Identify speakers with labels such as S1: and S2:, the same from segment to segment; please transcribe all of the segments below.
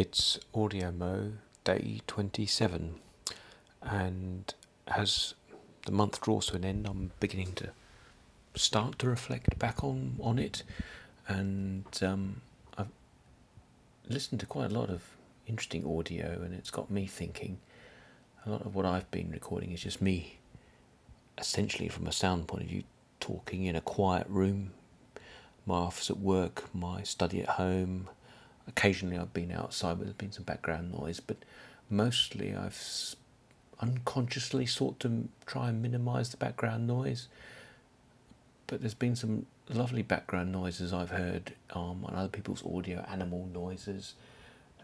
S1: It's Audio Mo Day 27, and as the month draws to an end, I'm beginning to start to reflect back on, on it, and um, I've listened to quite a lot of interesting audio, and it's got me thinking. A lot of what I've been recording is just me, essentially from a sound point of view, talking in a quiet room, my office at work, my study at home. Occasionally, I've been outside where there's been some background noise, but mostly I've unconsciously sought to try and minimise the background noise. But there's been some lovely background noises I've heard um, on other people's audio, animal noises,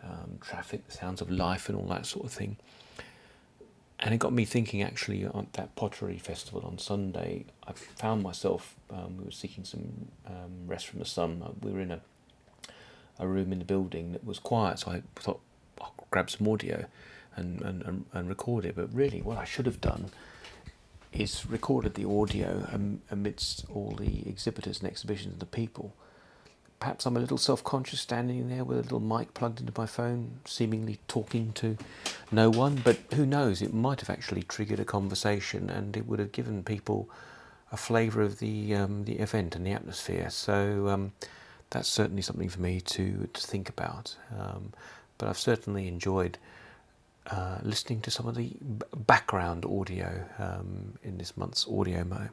S1: um, traffic, sounds of life, and all that sort of thing and it got me thinking actually on that pottery festival on Sunday. I found myself, um, we were seeking some um, rest from the sun. Uh, we were in a, a room in the building that was quiet, so I thought I'll grab some audio and, and, and, record it. But really, what I should have done is recorded the audio amidst all the exhibitors and exhibitions and the people perhaps I'm a little self conscious standing there with a little mic plugged into my phone, seemingly talking to no one. But who knows? It might have actually triggered a conversation and it would have given people a flavour of the, um, the event and the atmosphere. So um, that's certainly something for me to, to think about. Um, but I've certainly enjoyed. Uh, listening to some of the background audio um, in this month's audio mo.